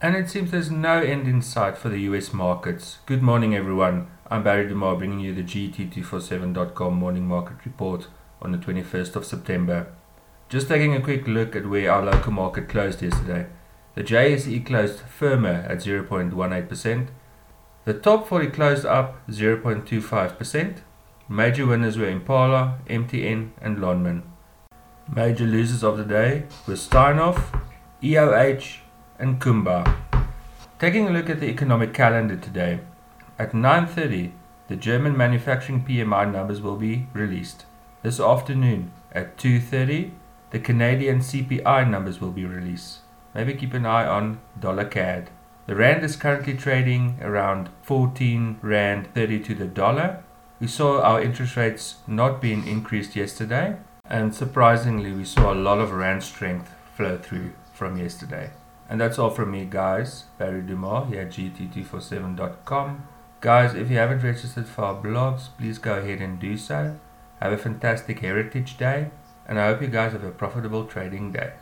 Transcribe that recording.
And it seems there's no end in sight for the US markets. Good morning, everyone. I'm Barry Dumas bringing you the GT247.com morning market report on the 21st of September. Just taking a quick look at where our local market closed yesterday. The JSE closed firmer at 0.18%. The top 40 closed up 0.25%. Major winners were Impala, MTN, and Lonmin. Major losers of the day were Steinhoff, EOH, and Kumba. Taking a look at the economic calendar today, at 9:30 the German manufacturing PMI numbers will be released. This afternoon at 2:30 the Canadian CPI numbers will be released. Maybe keep an eye on dollar CAD. The rand is currently trading around 14 rand 30 to the dollar. We saw our interest rates not being increased yesterday, and surprisingly, we saw a lot of rand strength flow through from yesterday. And that's all from me, guys. Barry Dumas here at GT247.com. Guys, if you haven't registered for our blogs, please go ahead and do so. Have a fantastic Heritage Day, and I hope you guys have a profitable trading day.